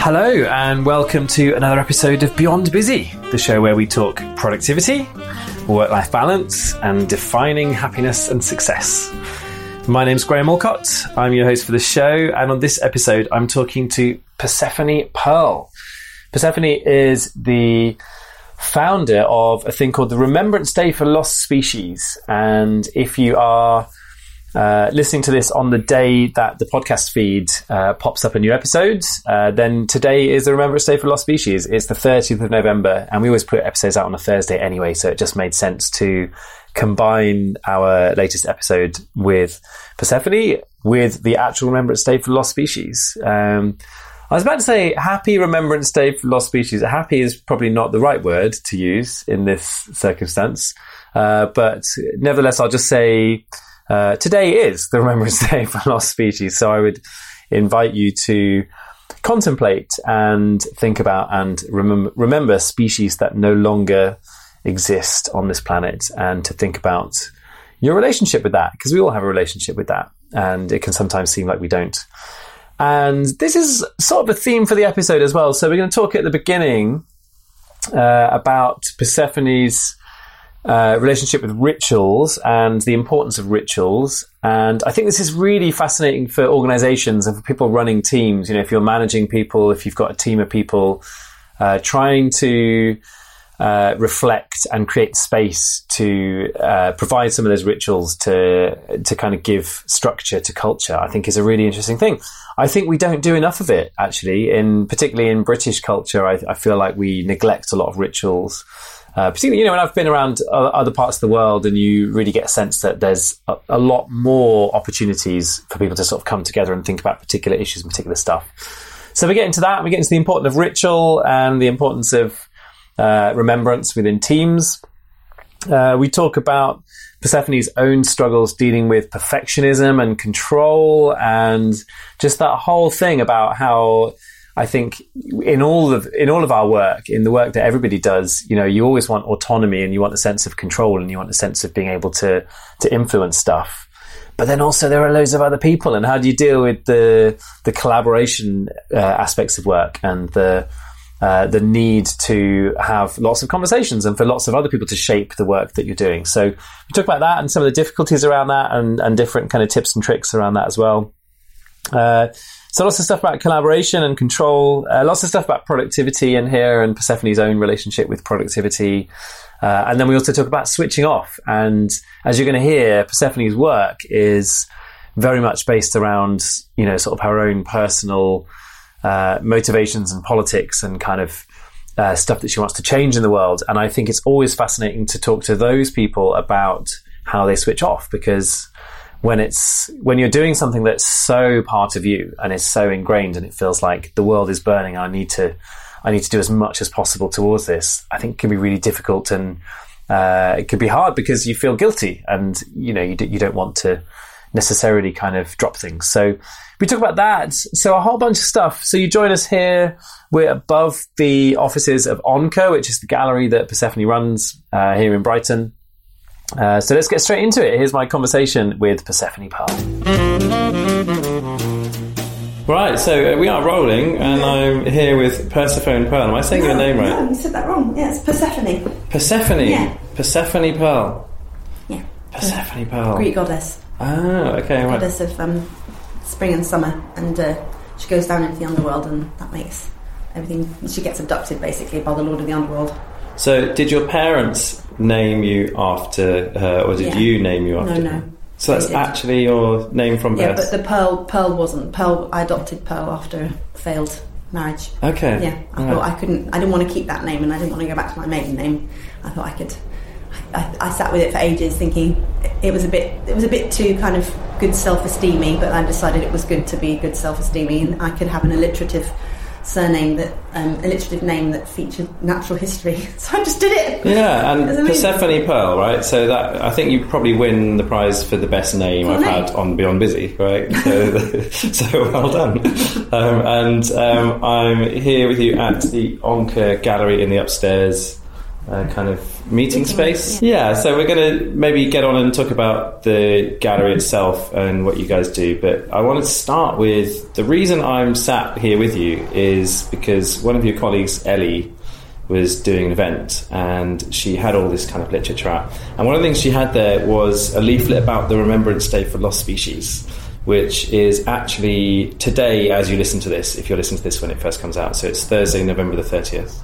Hello, and welcome to another episode of Beyond Busy, the show where we talk productivity, work life balance, and defining happiness and success. My name's Graham Allcott. I'm your host for the show, and on this episode, I'm talking to Persephone Pearl. Persephone is the founder of a thing called the Remembrance Day for Lost Species. And if you are uh, listening to this on the day that the podcast feed uh, pops up a new episode, uh, then today is the Remembrance Day for Lost Species. It's the 30th of November, and we always put episodes out on a Thursday anyway, so it just made sense to combine our latest episode with Persephone with the actual Remembrance Day for Lost Species. Um, I was about to say Happy Remembrance Day for Lost Species. Happy is probably not the right word to use in this circumstance, uh, but nevertheless, I'll just say uh, today is the Remembrance Day for Lost Species. So I would invite you to contemplate and think about and remem- remember species that no longer exist on this planet and to think about your relationship with that because we all have a relationship with that and it can sometimes seem like we don't. And this is sort of a theme for the episode as well. So we're going to talk at the beginning uh, about Persephone's uh, relationship with rituals and the importance of rituals. And I think this is really fascinating for organizations and for people running teams. You know, if you're managing people, if you've got a team of people, uh, trying to uh, reflect and create space to uh, provide some of those rituals to to kind of give structure to culture, I think is a really interesting thing. I think we don't do enough of it actually, in particularly in British culture. I, I feel like we neglect a lot of rituals. Uh, particularly, you know, when I've been around other parts of the world, and you really get a sense that there's a, a, lot more opportunities for people to sort of come together and think about particular issues and particular stuff. So we get into that. We get into the importance of ritual and the importance of uh, remembrance within teams. Uh, we talk about Persephone's own struggles dealing with perfectionism and control, and just that whole thing about how I think in all of in all of our work, in the work that everybody does, you know, you always want autonomy and you want a sense of control and you want a sense of being able to to influence stuff. But then also there are loads of other people, and how do you deal with the the collaboration uh, aspects of work and the uh, the need to have lots of conversations and for lots of other people to shape the work that you're doing. So we talk about that and some of the difficulties around that and, and different kind of tips and tricks around that as well. Uh, so lots of stuff about collaboration and control, uh, lots of stuff about productivity in here and Persephone's own relationship with productivity. Uh, and then we also talk about switching off. And as you're going to hear, Persephone's work is very much based around, you know, sort of her own personal uh, motivations and politics and kind of uh, stuff that she wants to change in the world. And I think it's always fascinating to talk to those people about how they switch off because when it's when you're doing something that's so part of you and is so ingrained and it feels like the world is burning i need to i need to do as much as possible towards this i think it can be really difficult and uh, it can be hard because you feel guilty and you know you, d- you don't want to necessarily kind of drop things. So we talk about that. So a whole bunch of stuff. So you join us here. We're above the offices of Onca which is the gallery that persephone runs uh, here in brighton uh, so let's get straight into it. Here's my conversation with Persephone Pearl. Right, so uh, we are rolling, and I'm here with Persephone Pearl. Am I saying no, your name right? No, you said that wrong. Yeah, it's Persephone. Persephone. Yeah. Persephone Pearl. Yeah. Persephone Pearl. Greek goddess. Ah, okay, right. Goddess of um, spring and summer, and uh, she goes down into the underworld, and that makes everything. She gets abducted basically by the Lord of the Underworld. So, did your parents name you after her, or did Yeah. you name you after No, her? no. So that's actually your name from birth. Yeah, but the Pearl, Pearl wasn't. Pearl, I adopted Pearl after a failed marriage. okay. Yeah, I Right. thought I couldn't. I didn't want to keep that name, and I didn't want to go back to my maiden name. I thought I could. I, I sat with it for ages, thinking it was a bit. It was a bit too kind of good self-esteemy, but I decided it was good to be good self-esteemy, and I could have an alliterative surname that um, alliterative name that featured natural history. So I just did it. Yeah, and Persephone Pearl, right? So that I think you probably win the prize for the best name I've name. had on Beyond Busy, right? So, so well done. Um, and um, I'm here with you at the Onca Gallery in the upstairs uh, kind of meeting space. Yeah. so we're going to maybe get on and talk about the gallery itself and what you guys do. But I wanted to start with the reason I'm sat here with you is because one of your colleagues, Ellie, was doing an event and she had all this kind of literature out. And one of the things she had there was a leaflet about the Remembrance Day for Lost Species, which is actually today as you listen to this, if you're listening to this when it first comes out. So it's Thursday, November the 30th.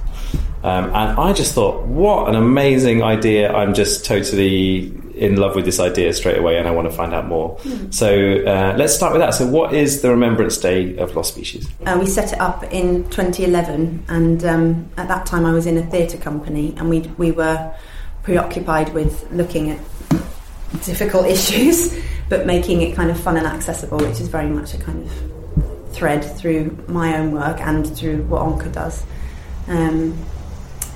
Um, and I just thought, what an amazing idea. I'm just totally in love with this idea straight away and I want to find out more. So uh, let's start with that. So, what is the Remembrance Day of Lost Species? Uh, we set it up in 2011, and um, at that time I was in a theatre company, and we we were preoccupied with looking at difficult issues, but making it kind of fun and accessible, which is very much a kind of thread through my own work and through what Onca does. Um,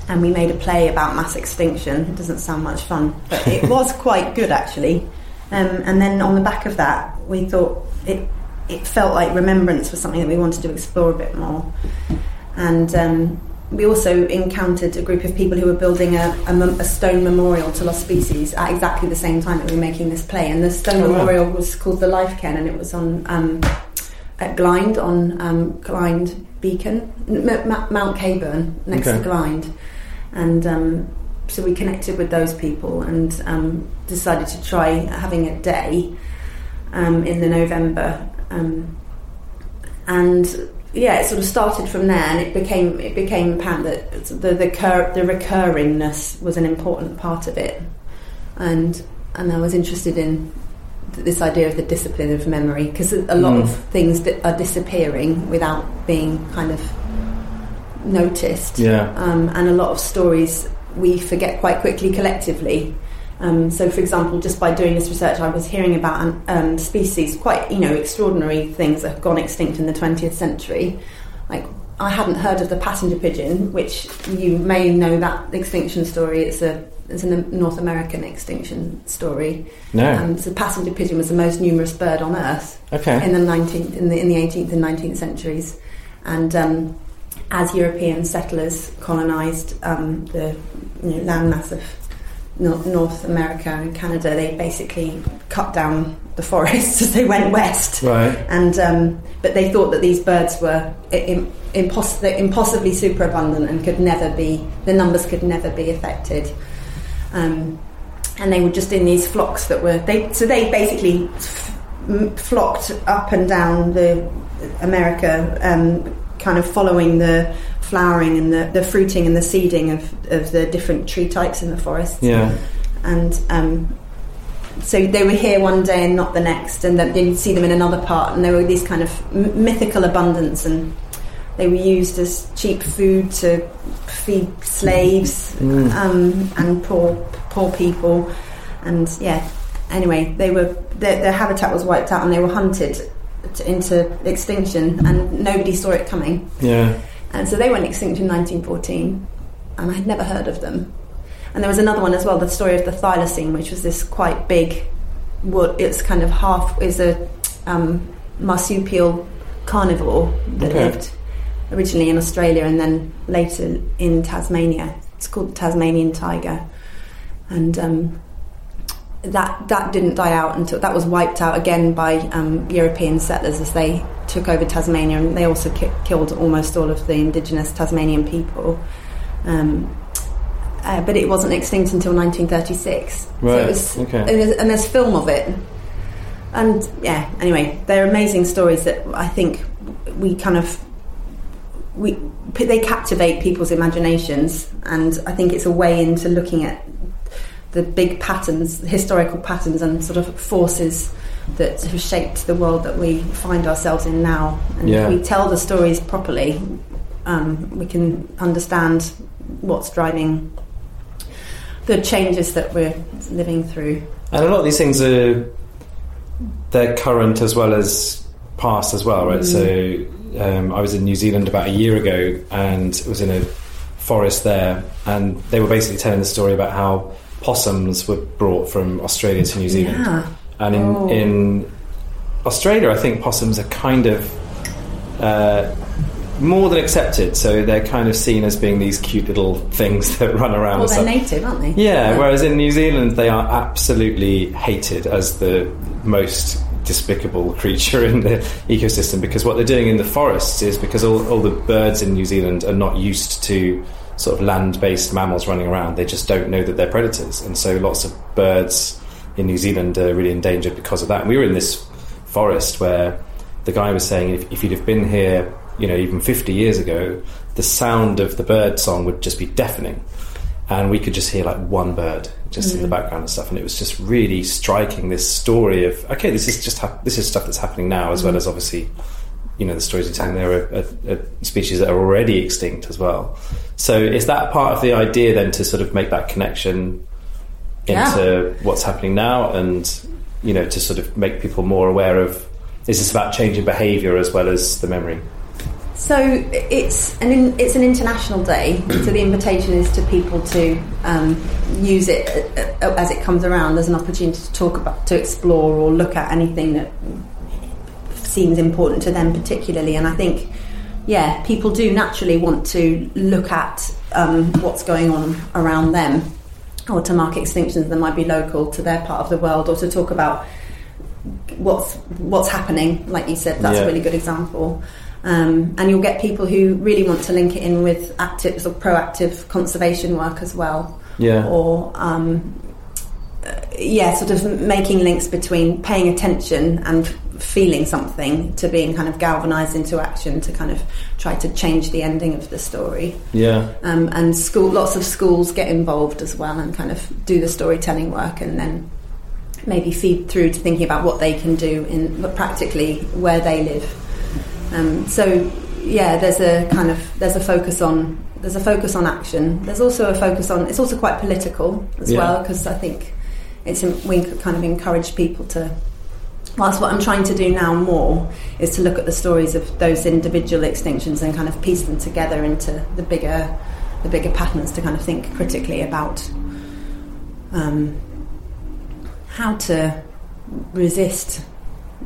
and we made a play about mass extinction. It doesn't sound much fun, but it was quite good actually. Um, and then on the back of that, we thought it it felt like remembrance was something that we wanted to explore a bit more. And um, we also encountered a group of people who were building a, a, a stone memorial to lost species at exactly the same time that we were making this play. And the stone Oh, wow. memorial was called the Life Ken, and it was on um, at Glynde on um, Glynde Beacon, M- M- Mount Caburn next Okay. to Glynde, and um, so we connected with those people and um, decided to try having a day um, in the November, um, and yeah, it sort of started from there, and it became it became apparent that the the, cur- the recurringness was an important part of it, and and I was interested in this idea of the discipline of memory because a lot Mm. of things that are disappearing without being kind of noticed Yeah. um, and a lot of stories we forget quite quickly collectively. Um, so, for example, just by doing this research, I was hearing about um, um, species, quite you know extraordinary things that have gone extinct in the 20th century. Like I hadn't heard of the passenger pigeon, which you may know that extinction story. It's a it's a North American extinction story. No. Um, so, the passenger pigeon was the most numerous bird on Earth okay. in the 19th, in the in the 18th and 19th centuries, and um, as European settlers colonised um, the you know, landmass of North America and Canada, they basically cut down the forests as they went west. Right. And um, but they thought that these birds were im- impos- impossibly superabundant and could never be the numbers could never be affected. Um, and they were just in these flocks that were they so they basically f- flocked up and down the America, um, kind of following the flowering and the, the fruiting and the seeding of, of the different tree types in the forest Yeah. and um, so they were here one day and not the next, and then you'd see them in another part, and there were these kind of m- mythical abundance, and they were used as cheap food to feed slaves Mm. um, and poor poor people, and yeah. Anyway, they were their, their habitat was wiped out, and they were hunted to, into extinction, and nobody saw it coming. Yeah. And so they went extinct in 1914, and I had never heard of them. And there was another one as well, the story of the thylacine, which was this quite big wood. It's kind of half is a um, marsupial carnivore that Okay. lived originally in Australia and then later in Tasmania. It's called the Tasmanian tiger, and um, that that didn't die out until that was wiped out again by um, European settlers as they took over Tasmania, and they also ki- killed almost all of the indigenous Tasmanian people. Um, uh, but it wasn't extinct until 1936. So Right, it was, okay. and, there's, and there's film of it. And yeah, anyway, they're amazing stories that I think we kind of we they captivate people's imaginations, and I think it's a way into looking at the big patterns, historical patterns, and sort of forces that have shaped the world that we find ourselves in now. And Yeah. if we tell the stories properly, um, we can understand what's driving the changes that we're living through. And a lot of these things are they're current as well as past as well, right? So um, I was in New Zealand about a year ago and was in a forest there, and they were basically telling the story about how possums were brought from Australia to New Zealand. Yeah. And in, Oh. in Australia, I think possums are kind of uh, more than accepted. So they're kind of seen as being these cute little things that run around. Well, they're native, aren't they? Yeah, whereas in New Zealand they are absolutely hated as the most despicable creature in the ecosystem because what they're doing in the forests is because all, all the birds in New Zealand are not used to sort of land-based mammals running around. They just don't know that they're predators, and so lots of birds in New Zealand are really endangered because of that. And we were in this forest where the guy was saying if, if you'd have been here, you know, even 50 years ago, the sound of the bird song would just be deafening and we could just hear like one bird just in the mm. background and stuff and it was just really striking this story of okay this is just hap- this is stuff that's happening now as well mm. as obviously you know the stories you're telling there are, are, are species that are already extinct as well so is that part of the idea then to sort of make that connection into what's happening now and you know to sort of make people more aware of is this about changing behavior as well as the memory So it's an in, it's an international day. so the invitation is to people to um, use it uh, uh, as it comes around as an opportunity to talk about, to explore, or look at anything that seems important to them particularly. And I think, yeah, people do naturally want to look at um, what's going on around them, or to mark extinctions that might be local to their part of the world, or to talk about what's what's happening. Like you said, that's Yeah. a really good example. Um, and you'll get people who really want to link it in with active or proactive conservation work as well, yeah or um, uh, yeah, sort of making links between paying attention and feeling something to being kind of galvanized into action to kind of try to change the ending of the story. yeah Um, and school, lots of schools get involved as well and kind of do the storytelling work and then maybe feed through to thinking about what they can do in practically where they live. Um, so yeah, there's a kind of there's a focus on there's a focus on action. There's also a focus on it's also quite political as Yeah. well because I think it's we kind of encourage people to. Whilst what I'm trying to do now more is to look at the stories of those individual extinctions and kind of piece them together into the bigger, the bigger patterns to kind of think critically about um, how to resist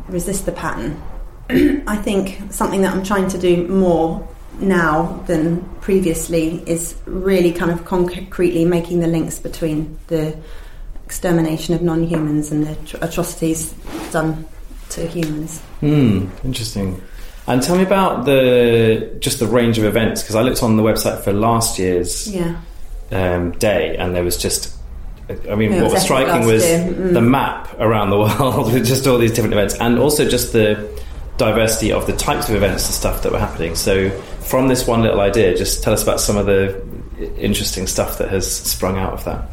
resist the pattern. I think something that I'm trying to do more now than previously is really kind of concretely making the links between the extermination of non-humans and the tr- atrocities done to humans. Hmm, interesting. And tell me about the just the range of events because I looked on the website for last year's Yeah. um, day, and there was just. I mean, what was was striking was. Mm. the map around the world with just all these different events, and also just the diversity of the types of events and stuff that were happening. So, from this one little idea, just tell us about some of the interesting stuff that has sprung out of that.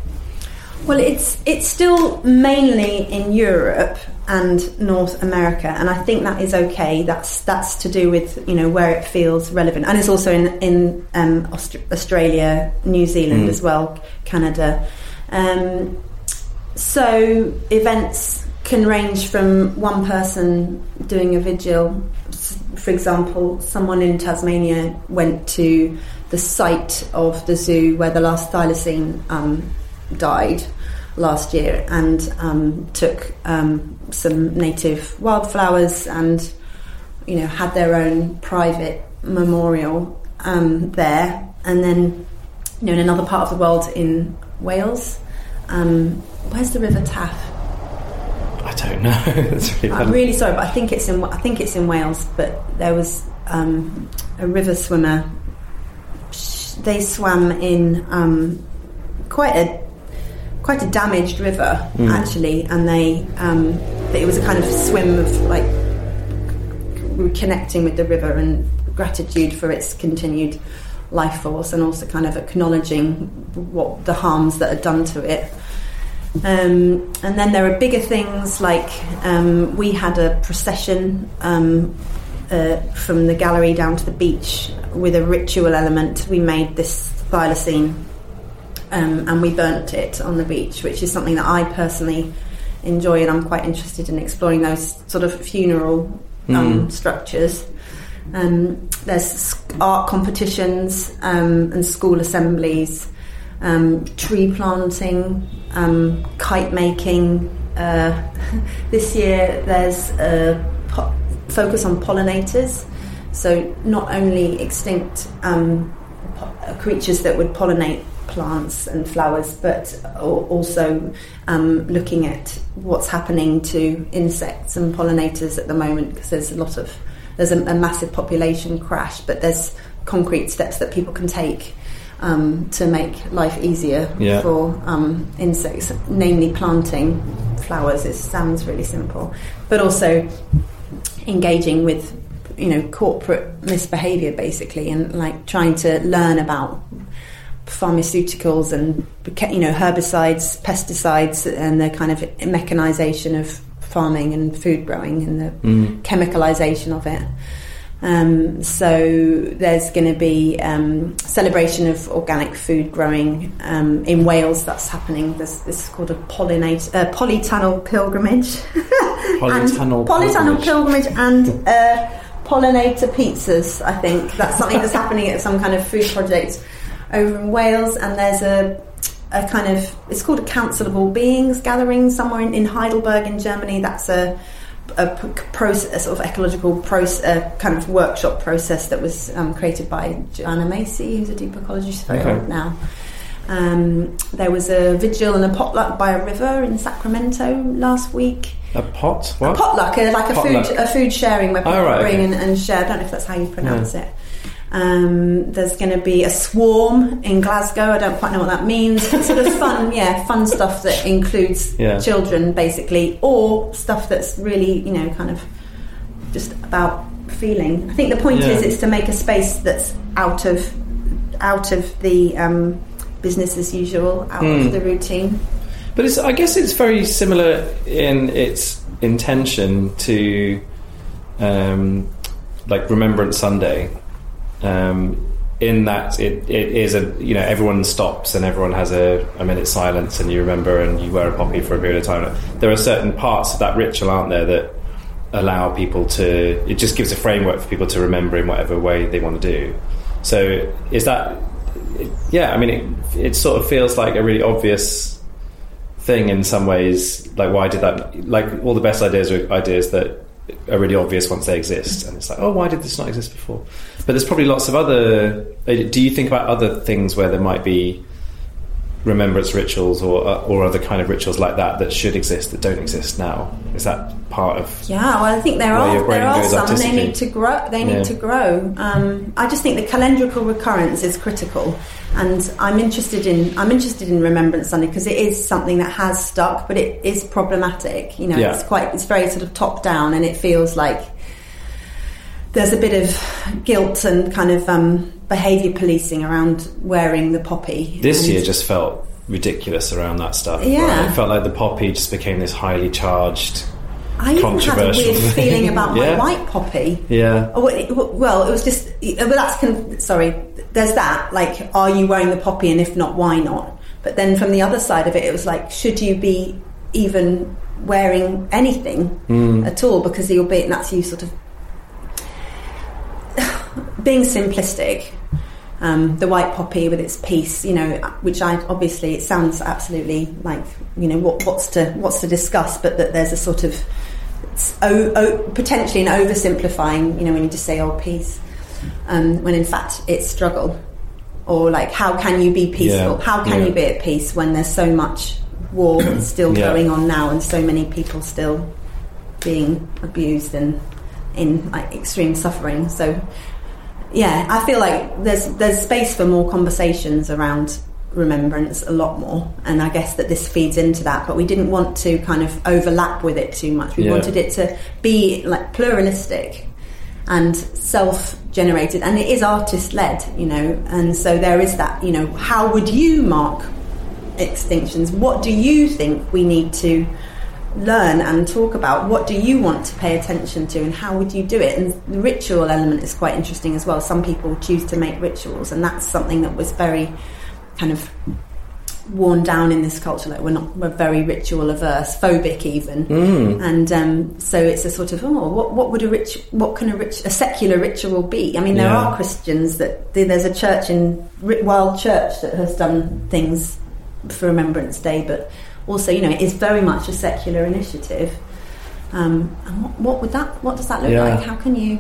Well, it's it's still mainly in Europe and North America, and I think that is okay. That's that's to do with you know where it feels relevant, and it's also in in um, Aust- Australia, New Zealand Mm. as well, Canada. Um, so events can range from one person doing a vigil. For example, someone in Tasmania went to the site of the zoo where the last thylacine um, died last year and um, took um, some native wildflowers and you know had their own private memorial um, there. And then you know in another part of the world in Wales um, where's the river Taff I don't know. That's really I'm really sorry but I think it's in I think it's in Wales but there was um, a river swimmer. They swam in um, quite a quite a damaged river Mm. actually, and they um, it was a kind of swim of like connecting with the river and gratitude for its continued life force, and also kind of acknowledging what the harms that are done to it. Um, and then there are bigger things like um, we had a procession um, uh, from the gallery down to the beach with a ritual element. We made this thylacine um, and we burnt it on the beach, which is something that I personally enjoy, and I'm quite interested in exploring those sort of funeral um, Mm. structures. Um, there's art competitions um, and school assemblies, um, tree planting, um, kite making. Uh, this year there's a po- focus on pollinators So not only extinct um, po- creatures that would pollinate plants and flowers, but also um, looking at what's happening to insects and pollinators at the moment because there's a lot of there's a, a massive population crash, but there's concrete steps that people can take um, to make life easier Yeah. for um, insects, namely planting flowers. It sounds really simple, but also engaging with you know corporate misbehavior basically, and like trying to learn about pharmaceuticals and you know herbicides, pesticides, and the kind of mechanization of farming and food growing and the Mm. chemicalization of it. Um, so there's going to be um, celebration of organic food growing um, in Wales. That's happening. This, this is called a pollinate, uh, polytunnel pilgrimage. Polytunnel polytunnel pilgrimage. pilgrimage and uh, pollinator pizzas. I think that's something that's happening at some kind of food project over in Wales. And there's a a kind of it's called a Council of All Beings gathering somewhere in, in Heidelberg in Germany. That's a a process, a sort of ecological process, a kind of workshop process that was um, created by Joanna Macy, who's a deep ecologist Okay. now. Um, there was a vigil and a potluck by a river in Sacramento last week. A pot? What? A Potluck, a, like a Potluck. food, a food sharing where people Oh, right, bring okay. and, and share. I don't know if that's how you pronounce it. Um, there's going to be a swarm in Glasgow. I don't quite know what that means. sort of fun, yeah, fun stuff that includes Yeah. children, basically, or stuff that's really, you know, kind of just about feeling. I think the point Yeah. is, it's to make a space that's out of out of the um, business as usual, out Hmm. of the routine. But it's, I guess it's very similar in its intention to, um, like Remembrance Sunday, um, in that it, it is a you know everyone stops and everyone has a, a minute's silence and you remember and you wear a poppy for a period of time. There are certain parts of that ritual, aren't there, that allow people to. It just gives a framework for people to remember in whatever way they want to do. So is that? Yeah, I mean, it, it sort of feels like a really obvious thing in some ways. Like, why did that? Like, all the best ideas are ideas that are really obvious once they exist, and it's like, oh, why did this not exist before? But there's probably lots of other. Do you think about other things where there might be remembrance rituals or uh, or other kind of rituals like that that should exist that don't exist now? Is that part of? Yeah, well, I think there are there are some, and they need to grow. They need Yeah. to grow. Um, I just think the calendrical recurrence is critical, and I'm interested in I'm interested in Remembrance Sunday because it is something that has stuck, but it is problematic. You know, Yeah. it's quite it's very sort of top down, and it feels like there's a bit of guilt and kind of um, behaviour policing around wearing the poppy. This year just felt ridiculous around that stuff. Yeah. right? It felt like the poppy just became this highly charged. I even had a weird feeling about my white poppy. Yeah. Oh, well, it- was just. But that's con- sorry. There's that. Like, are you wearing the poppy, and if not, why not? But then from the other side of it, it was like, should you be even wearing anything Mm. at all? Because you'll be. And that's you sort of being simplistic. Um, the white poppy with its piece, you know, which I obviously it sounds absolutely like you know what, what's to what's to discuss, but that there's a sort of o- o- potentially an oversimplifying, you know, when you just say "oh peace," um, when in fact it's struggle, or like how can you be peaceful? Yeah, How can yeah. you be at peace when there's so much war still Yeah. going on now and so many people still being abused and in like extreme suffering? So yeah, I feel like there's there's space for more conversations around remembrance a lot more and I guess that this feeds into that but we didn't want to kind of overlap with it too much we Yeah. wanted it to be like pluralistic and self-generated and it is artist-led you know and so there is that you know how would you mark extinctions what do you think we need to learn and talk about what do you want to pay attention to and how would you do it. And the ritual element is quite interesting as well. Some people choose to make rituals and that's something that was very kind of worn down in this culture. Like we're not we're very ritual averse phobic even. Mm. and um, so it's a sort of oh what, what would a rich what can a rich a secular ritual be? I mean there Yeah. are Christians that there's a church in Wild Church that has done things for Remembrance Day but also you know it is very much a secular initiative. Um, and what, what would that what does that look Yeah. like? How can you?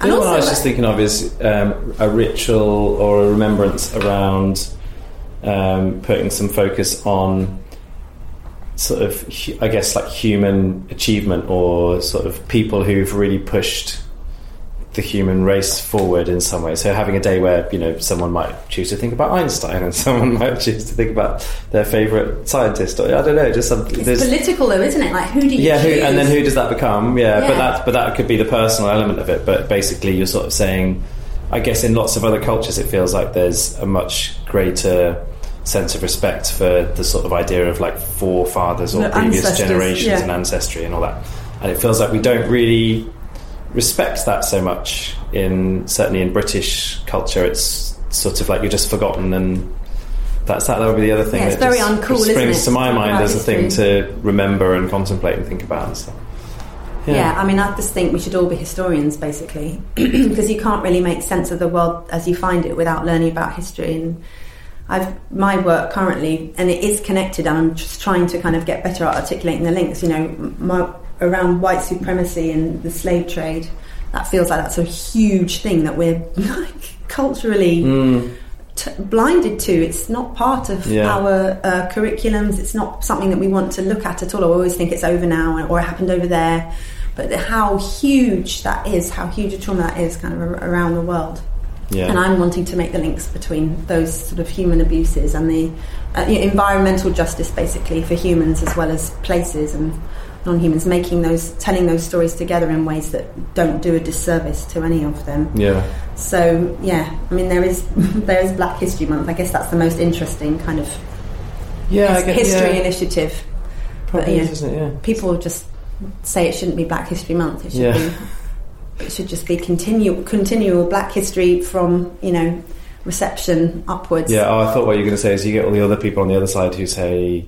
And The other one I was just thinking of is um, a ritual or a remembrance around um, putting some focus on sort of, I guess, like human achievement or sort of people who've really pushed the human race forward in some way. So having a day where you know someone might choose to think about Einstein and someone might choose to think about their favourite scientist or I don't know, just something. it's political though, isn't it? Like who do you yeah, who, and then who does that become? Yeah, but that but that could be the personal element of it. But basically, you're sort of saying, I guess in lots of other cultures, it feels like there's a much greater sense of respect for the sort of idea of like forefathers or The previous generations yeah. and ancestry and all that. And it feels like we don't really respect that so much in certainly in British culture. It's sort of like you're just forgotten and. That's that. That would be the other thing. Yeah, it's that very just uncool, isn't springs it, to my mind as a thing to remember and contemplate and think about and stuff. Yeah. I mean, I just think we should all be historians, basically, because you can't really make sense of the world as you find it without learning about history. And I've my work currently, and it is connected. And I'm just trying to kind of get better at articulating the links. You know, my, around white supremacy and the slave trade. That feels like that's a huge thing that we're like culturally Mm. t- blinded to. It's not part of Yeah. our uh, curriculums. It's not something that we want to look at at all. I always think it's over now or it happened over there. But how huge that is, how huge a trauma that is, kind of around the world. Yeah. And I'm wanting to make the links between those sort of human abuses and the uh, you know, environmental justice, basically for humans as well as places and non-humans, making those, telling those stories together in ways that don't do a disservice to any of them. yeah. So yeah, I mean there is there is Black History Month. I guess that's the most interesting kind of Yeah, his- I guess, history yeah. initiative. Probably yeah. is, isn't it? Yeah. People just say it shouldn't be Black History Month. It should Yeah. be. It should just be continual continual Black history from you know reception upwards. Yeah, oh, I thought what you were going to say is you get all the other people on the other side who say,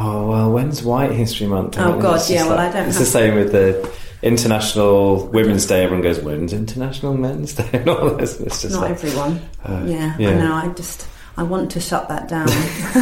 "Oh, well, when's White History Month?" Oh, God, yeah, well, I don't It's the same with the International Women's Day. Everyone goes, "When's International Men's Day?" and all this. It's just Not like, everyone. uh, yeah, yeah. I know. I just I want to shut that down.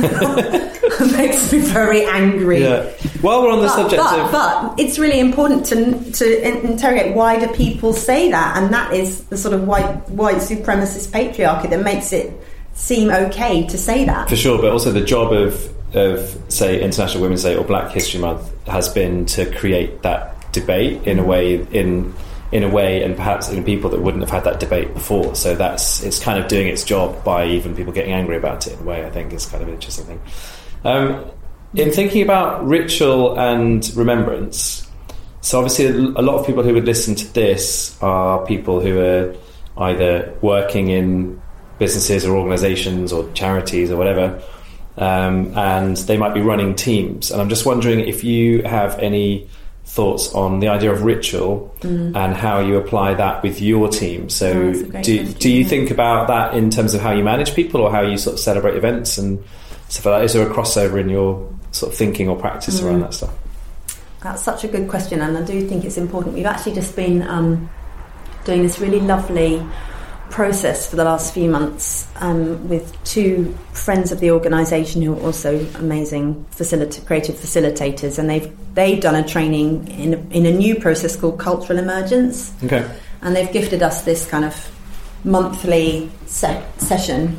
it makes me very angry. yeah. While we're on the But, subject but, of but it's really important to to interrogate why do people say that, and that is the sort of white white supremacist patriarchy that makes it seem okay to say that. For sure, but also the job of, of say International Women's Day or Black History Month has been to create that debate in a way in in a way and perhaps in people that wouldn't have had that debate before. So that's it's kind of doing its job by even people getting angry about it in a way. I think is kind of an interesting thing. Um, in thinking about ritual and remembrance, so obviously a lot of people who would listen to this are people who are either working in businesses or organisations or charities or whatever, um, and they might be running teams. And I'm just wondering if you have any thoughts on the idea of ritual and how you apply that with your team. So, Mm. Oh, that's a great do, question, do you yeah. think about that in terms of how you manage people or how you sort of celebrate events and stuff like that? Is there a crossover in your sort of thinking or practice Mm. around that stuff? That's such a good question, and I do think it's important. We've actually just been um, doing this really lovely process for the last few months um, with two friends of the organisation who are also amazing facilita- creative facilitators, and they've they've done a training in a, in a new process called cultural emergence, Okay. and they've gifted us this kind of monthly se- session.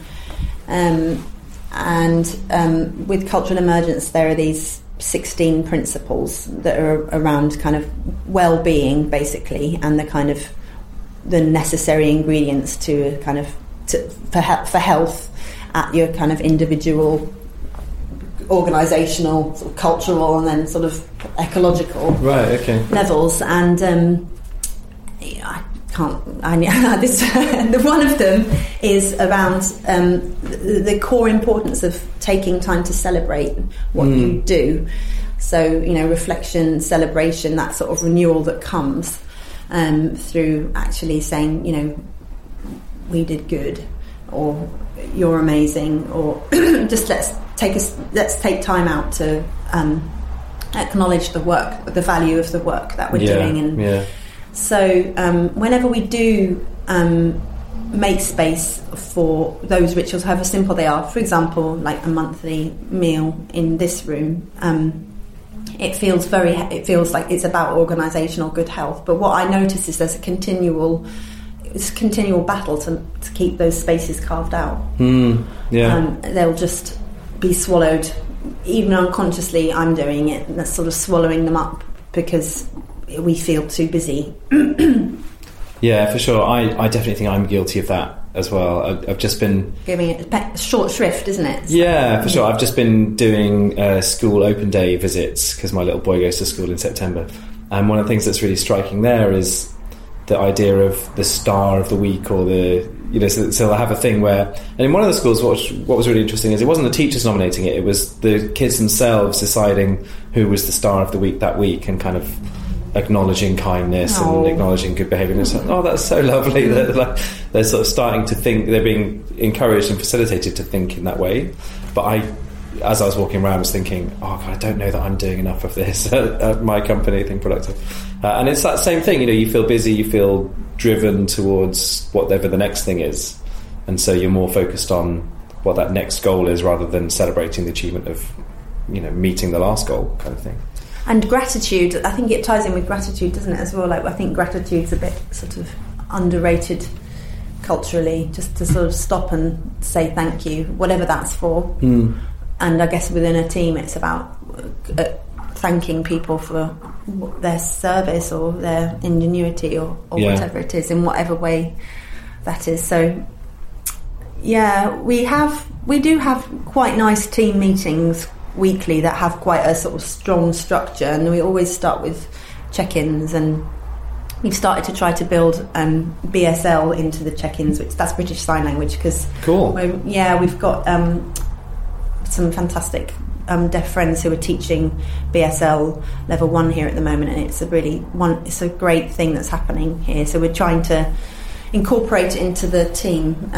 Um, and um, with cultural emergence, there are these 16 principles that are around kind of well-being, basically, and the kind of the necessary ingredients to kind of to, for he- for health at your kind of individual, organisational, sort of cultural, and then sort of ecological Right. Okay. levels, and um, I can't. I this one of them is around um, the, the core importance of taking time to celebrate what you do. So you know, reflection, celebration, that sort of renewal that comes um, through actually saying, you know, we did good, or you're amazing, or just let's take us let's take time out to um, acknowledge the work, the value of the work that we're yeah. doing, and yeah. so um, whenever we do um, make space for those rituals, however simple they are, for example, like a monthly meal in this room. It feels very. It feels like it's about organisational good health. But what I notice is there's a continual it's a continual battle to, to keep those spaces carved out. Mm, yeah. Um, they'll just be swallowed, even unconsciously. I'm doing it, and that's sort of swallowing them up because we feel too busy. yeah, for sure. I, I definitely think I'm guilty of that as well. I, I've just been Giving it a short shrift, isn't it? Yeah, for sure. I've just been doing uh, school open day visits because my little boy goes to school in September. And one of the things that's really striking there is the idea of the star of the week or the you know so, so they'll have a thing where and in one of the schools what was, what was really interesting is it wasn't the teachers nominating it it was the kids themselves deciding who was the star of the week that week and kind of acknowledging kindness Oh. and acknowledging good behaviour and it's like, oh that's so lovely that like, they're sort of starting to think they're being encouraged and facilitated to think in that way. But I as I was walking around I was thinking oh God I don't know that I'm doing enough of this at, at my company Think Productive. Uh, and it's that same thing you know you feel busy you feel driven towards whatever the next thing is. And so you're more focused on what that next goal is rather than celebrating the achievement of you know meeting the last goal kind of thing And gratitude, I think it ties in with gratitude, doesn't it, as well? Like, I think gratitude's a bit sort of underrated culturally, just to sort of stop and say thank you, whatever that's for. mm. And I guess within a team, it's about uh, thanking people for their service or their ingenuity or, or Yeah. whatever it is, in whatever way that is. So, yeah, we have we do have quite nice team meetings weekly that have quite a sort of strong structure, and we always start with check-ins and. We've started to try to build um, BSL into the check-ins, which that's British Sign Language, because cool yeah, we've got um, some fantastic um, deaf friends who are teaching BSL level one here at the moment, and it's a really one. It's a great thing that's happening here. So we're trying to incorporate it into the team.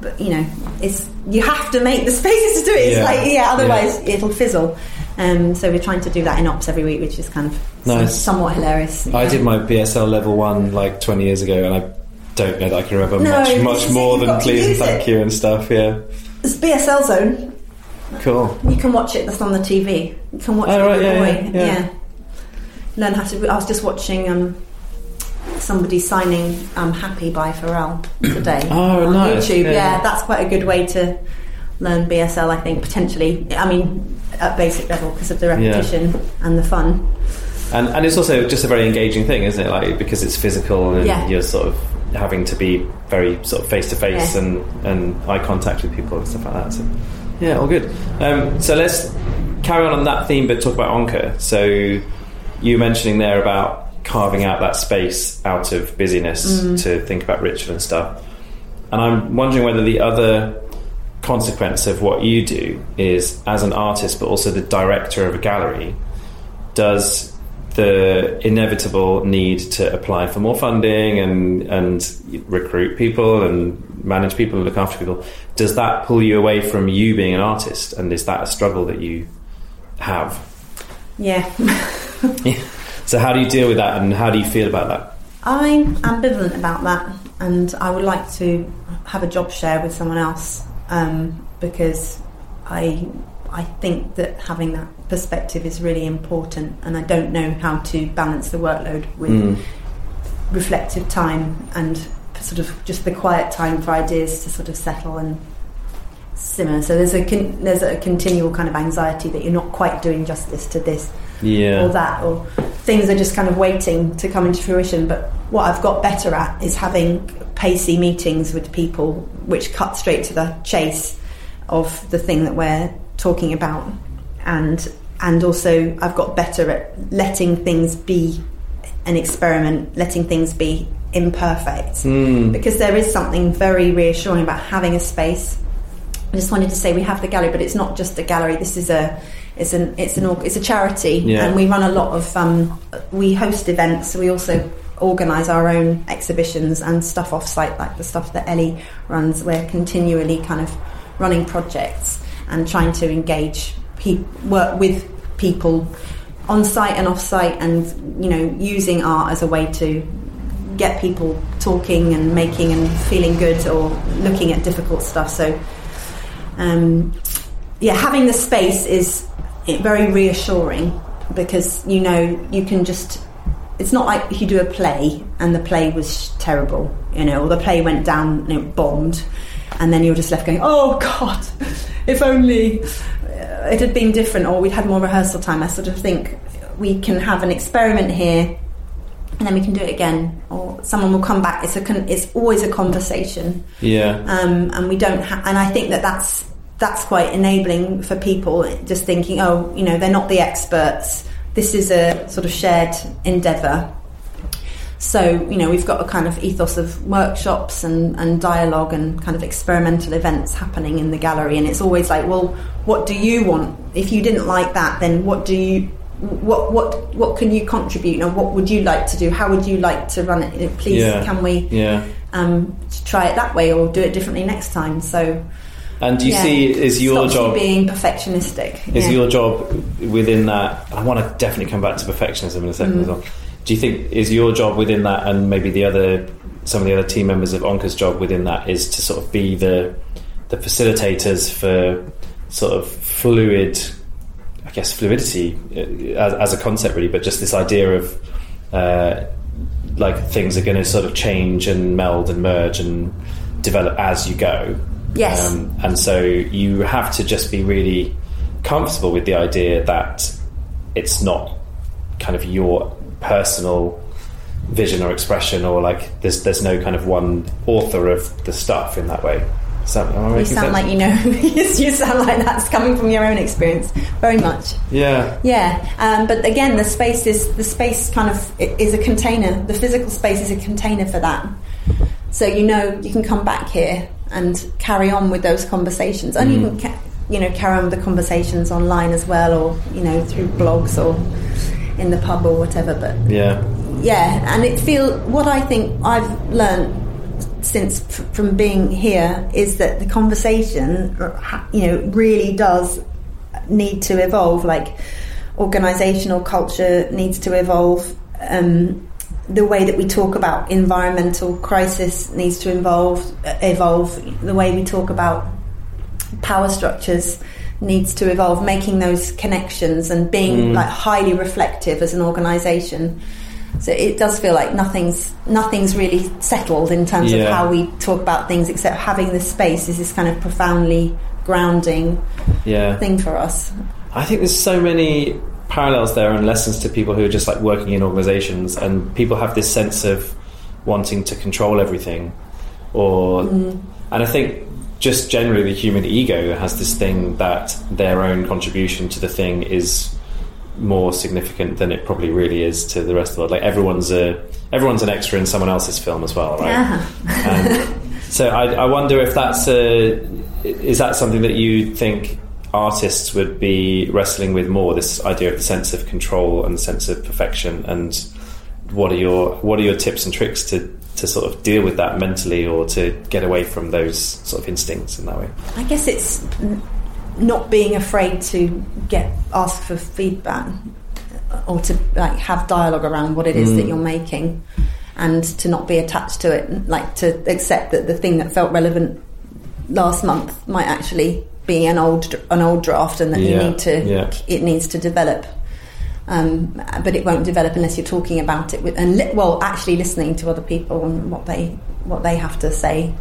But you know, it's you have to make the spaces to do it. It's Yeah. like yeah, otherwise it'll fizzle. Um, so we're trying to do that in ops every week, which is kind of Nice. somewhat hilarious. I Yeah. did my BSL level one like 20 years ago, and I don't know that I can remember No, much, much more than please and thank it. you and stuff. Yeah, It's BSL zone. cool. You can watch it. That's on the TV. You can watch Oh, it right, yeah, yeah, yeah. Learn how to. I was just watching um, somebody signing um, "Happy" by Pharrell today Oh, on nice. YouTube. Yeah. Yeah. that's quite a good way to learn BSL. I think potentially. I mean, at basic level because of the repetition and the fun. And and it's also just a very engaging thing, isn't it? Like because it's physical and Yeah. you're sort of having to be very sort of face to face and and eye contact with people and stuff like that. So yeah, all good. Um, so let's carry on on that theme, but talk about Onca. So you mentioning there about carving out that space out of busyness mm. to think about ritual and stuff. And I'm wondering whether the other consequence of what you do is, as an artist, but also the director of a gallery, does the inevitable need to apply for more funding and and recruit people and manage people and look after people does that pull you away from you being an artist? And is that a struggle that you have? Yeah, so how do you deal with that and how do you feel about that I'm ambivalent about that, and I would like to have a job share with someone else um, because I I think that having that perspective is really important, and I don't know how to balance the workload with Mm. reflective time and sort of just the quiet time for ideas to sort of settle and simmer. So there's a con- there's a continual kind of anxiety that you're not quite doing justice to this yeah or that, or things are just kind of waiting to come into fruition. But what I've got better at is having pacey meetings with people, which cut straight to the chase of the thing that we're talking about, and and also I've got better at letting things be an experiment, letting things be imperfect, Mm. because there is something very reassuring about having a space. I just wanted to say we have the gallery, but it's not just a gallery. This is a it's an it's an it's a charity, Yeah. and we run a lot of um, we host events. We also organise our own exhibitions and stuff off site, like the stuff that Ellie runs. We're continually kind of running projects and trying to engage pe- work with people on site and off site, and you know using art as a way to get people talking and making and feeling good or looking at difficult stuff. So, um, yeah, having the space is very reassuring because you know you can just it's not like if you do a play and the play was terrible, you know, or the play went down and it bombed, and then you're just left going, oh God, if only uh, it had been different, or we'd had more rehearsal time. I sort of think we can have an experiment here. And then we can do it again, or someone will come back. It's a, con- it's always a conversation Yeah. um, and we don't ha- and I think that that's that's quite enabling for people just thinking oh you know they're not the experts. This is a sort of shared endeavor. So you know we've got a kind of ethos of workshops and, and dialogue and kind of experimental events happening in the gallery. And it's always like well what do you want? If you didn't like that then what do you what what what can you contribute? And what would you like to do? How would you like to run it? Please Yeah. can we Yeah. um, try it that way or do it differently next time. So, And do you yeah. see is your Stops you job being perfectionistic? is yeah. your job within that? I want to definitely come back to perfectionism in a second Mm. as well. Do you think is your job within that, and maybe the other some of the other team members of Onca's job within that is to sort of be the the facilitators for sort of fluid, I guess fluidity uh, as, as a concept really, but just this idea of uh, like things are going to sort of change and meld and merge and develop as you go. Yes. Um, and so you have to just be really comfortable with the idea that it's not kind of your personal vision or expression or like there's there's no kind of one author of the stuff in that way. That, you sound sense? like you know. you sound like that's coming from your own experience, very much. yeah. Yeah, um, but again, the space is the space kind of is a container. The physical space is a container for that. So you know you can come back here and carry on with those conversations, and you Mm. can ca- you know carry on with the conversations online as well, or you know through blogs or in the pub or whatever. But Yeah. yeah, and it feel what I think I've learned since f- from being here is that the conversation, uh, you know, really does need to evolve. Like organizational culture needs to evolve. Um, the way that we talk about environmental crisis needs to evolve. uh, Evolve. The way we talk about power structures needs to evolve. Making those connections and being Mm. like highly reflective as an organization. So it does feel like nothing's nothing's really settled in terms of how we talk about things, except having the space is this kind of profoundly grounding Yeah. thing for us. I think there's so many parallels there and lessons to people who are just like working in organizations and people have this sense of wanting to control everything or mm-hmm. and I think just generally the human ego has this thing that their own contribution to the thing is more significant than it probably really is to the rest of the world. Like everyone's a everyone's an extra in someone else's film as well right? Yeah. and so I, I wonder if that's a, is that something that you think artists would be wrestling with more? This idea of the sense of control and the sense of perfection, and what are your what are your tips and tricks to to sort of deal with that mentally, or to get away from those sort of instincts in that way? I guess it's not being afraid to get asked for feedback or to like have dialogue around what it is that mm. you're making and to not be attached to it like to accept that the thing that felt relevant last month might actually be an old an old draft and that you need to yeah. it needs to develop um, but it won't develop unless you're talking about it with and li- well actually listening to other people and what they what they have to say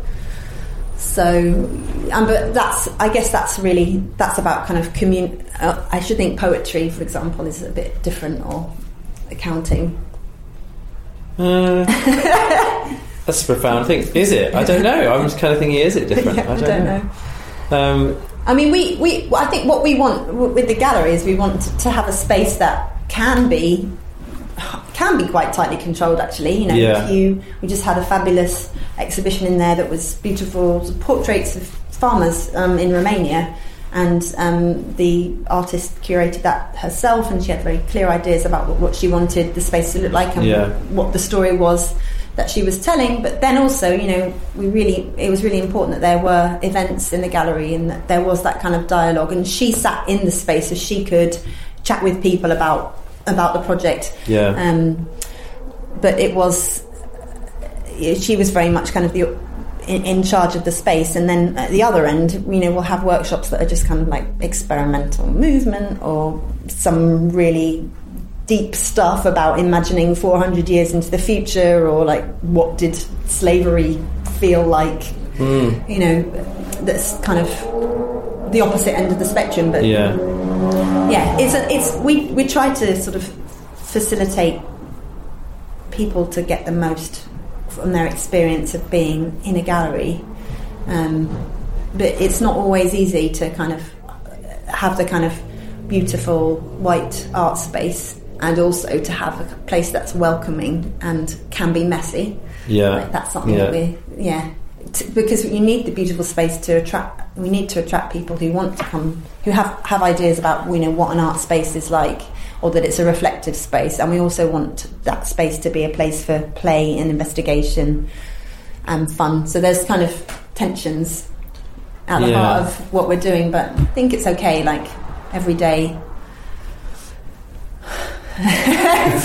so, um, but that's I guess that's really that's about kind of commun. Uh, I should think poetry, for example, is a bit different, or accounting. Uh, that's a profound thing. Is it? I don't know. I'm just kind of thinking, is it different? Yeah, I don't know. Um, I mean, we, we I think what we want with the gallery is we want to, to have a space that can be can be quite tightly controlled. Actually, you know, Yeah. if you we just had a fabulous exhibition in there that was beautiful portraits of farmers um, in Romania. And um, the artist curated that herself, and she had very clear ideas about what, what she wanted the space to look like and Yeah. what the story was that she was telling. But then also, you know, we really it was really important that there were events in the gallery and that there was that kind of dialogue. And she sat in the space so she could chat with people about about the project. yeah. Um, but it was she was very much kind of the in, in charge of the space, and then at the other end, you know, we'll have workshops that are just kind of like experimental movement or some really deep stuff about imagining 400 years into the future or like what did slavery feel like Mm. you know that's kind of the opposite end of the spectrum but Yeah. yeah it's a, it's we we try to sort of facilitate people to get the most from their experience of being in a gallery um, but it's not always easy to kind of have the kind of beautiful white art space and also to have a place that's welcoming and can be messy Yeah. like that's something Yeah. that we yeah T- because you need the beautiful space to attract we need to attract people who want to come who have have ideas about you know what an art space is like or that it's a reflective space and we also want that space to be a place for play and investigation and fun so there's kind of tensions at the Yeah. heart of what we're doing but I think it's okay like every day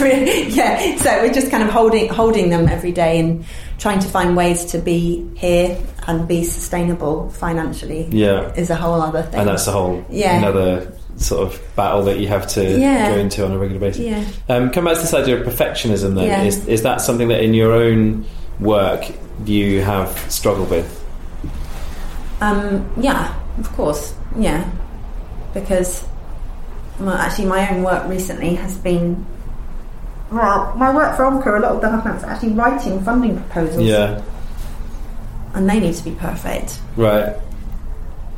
yeah, so we're just kind of holding holding them every day and trying to find ways to be here and be sustainable financially. Yeah. is a whole other thing. And that's a whole Yeah. another sort of battle that you have to Yeah. go into on a regular basis. yeah, Um, come back to this idea of perfectionism then. Yeah. Is, is that something that in your own work you have struggled with? um, yeah, of course, yeah, because well, actually, my own work recently has been. Well, my work for Onca, a lot of the is actually writing funding proposals, Yeah. and they need to be perfect. Right.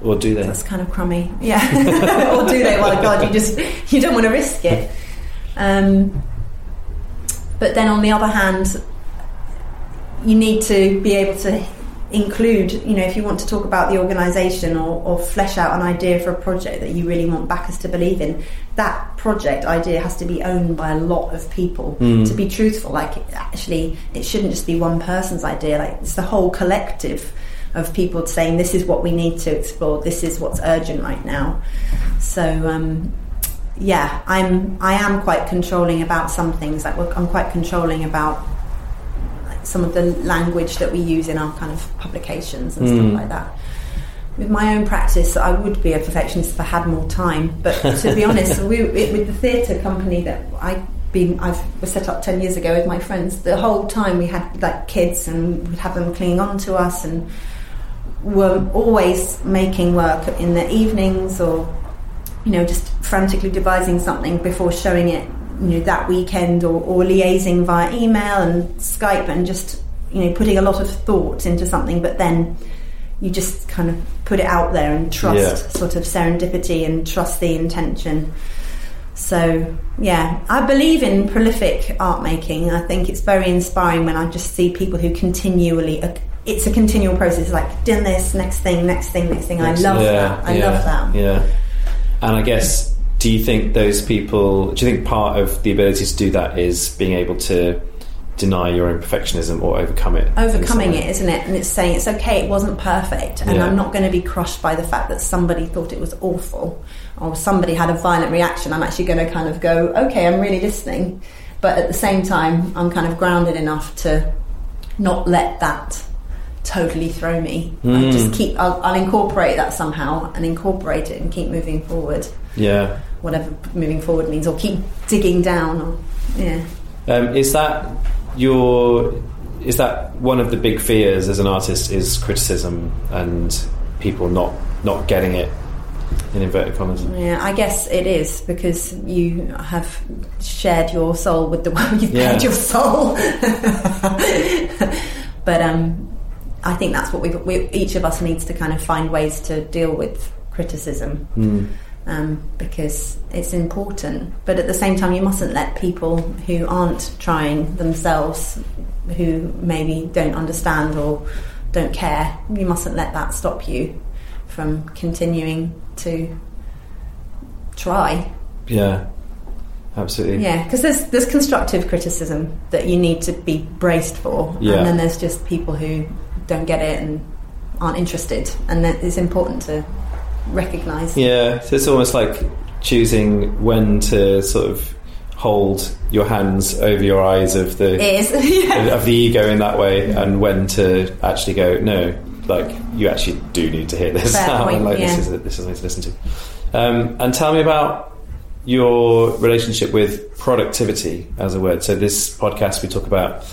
Or do they? That's kind of crummy. Yeah. or do they? Well, God, you just you don't want to risk it. Um, but then on the other hand, you need to be able to include. You know, if you want to talk about the organisation or, or flesh out an idea for a project that you really want backers to believe in, that project idea has to be owned by a lot of people. Mm. To be truthful, like actually, it shouldn't just be one person's idea. Like it's the whole collective of people saying this is what we need to explore. This is what's urgent right now. So um, yeah, I'm I am quite controlling about some things. Like I'm quite controlling about some of the language that we use in our kind of publications and Mm. stuff like that. With my own practice, I would be a perfectionist if I had more time. But to be honest, we, it, with the theatre company that I been I've was set up ten years ago with my friends. The whole time we had like kids and we'd have them clinging on to us and were always making work in the evenings or you know just frantically devising something before showing it you know that weekend or, or liaising via email and Skype and just you know putting a lot of thought into something but then you just kind of put it out there and trust Yeah. sort of serendipity and trust the intention. So yeah I believe in prolific art making. I think it's very inspiring when I just see people who continually uh, it's a continual process like doing this next thing next thing next thing. I love yeah, that. I yeah, love that. Yeah. And I guess, do you think those people, do you think part of the ability to do that is being able to deny your own perfectionism or overcome it? overcoming it, isn't it? And it's saying it's okay, it wasn't perfect, and Yeah. I'm not going to be crushed by the fact that somebody thought it was awful or somebody had a violent reaction. I'm actually going to kind of go, okay, I'm really listening, but at the same time, I'm kind of grounded enough to not let that totally throw me. I Mm. just keep, I'll, I'll incorporate that somehow and incorporate it and keep moving forward, Yeah. Whatever moving forward means, or keep digging down, or yeah. Um, is that your is that one of the big fears as an artist is criticism and people not not getting it in inverted commas? Yeah, I guess it is because you have shared your soul with the world. You've Yeah. paid your soul. but um, I think that's what we, we each of us needs to kind of find ways to deal with criticism Mm. Um, because it's important. But at the same time, you mustn't let people who aren't trying themselves, who maybe don't understand or don't care, you mustn't let that stop you from continuing to try. Yeah. Absolutely. Yeah, because there's there's constructive criticism that you need to be braced for, Yeah. and then there's just people who don't get it and aren't interested, and that it's important to recognise. Yeah, so it's almost like choosing when to sort of hold your hands over your eyes of the yeah. of the ego in that way, and when to actually go no, like you actually do need to hear this Fair out, point, and like yeah. this is this is something to listen to. Um, and tell me about your relationship with productivity as a word. So this podcast we talk about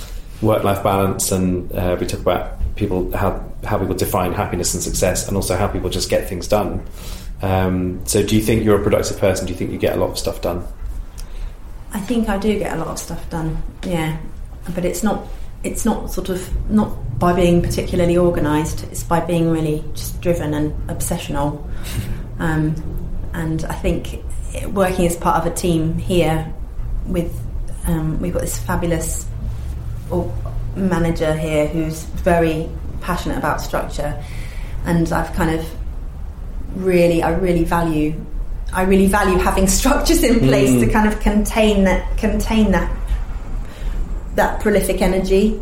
work-life balance, and uh, we talk about people how how people define happiness and success, and also how people just get things done. Um, so, do you think you're a productive person? Do you think you get a lot of stuff done? I think I do get a lot of stuff done. Yeah, but it's not. It's not sort of not by being particularly organised. It's by being really just driven and obsessional. Um, and I think working as part of a team here with um, we've got this fabulous manager here who's very passionate about structure, and I've kind of really I really value I really value having structures in place mm. to kind of contain that contain that that prolific energy.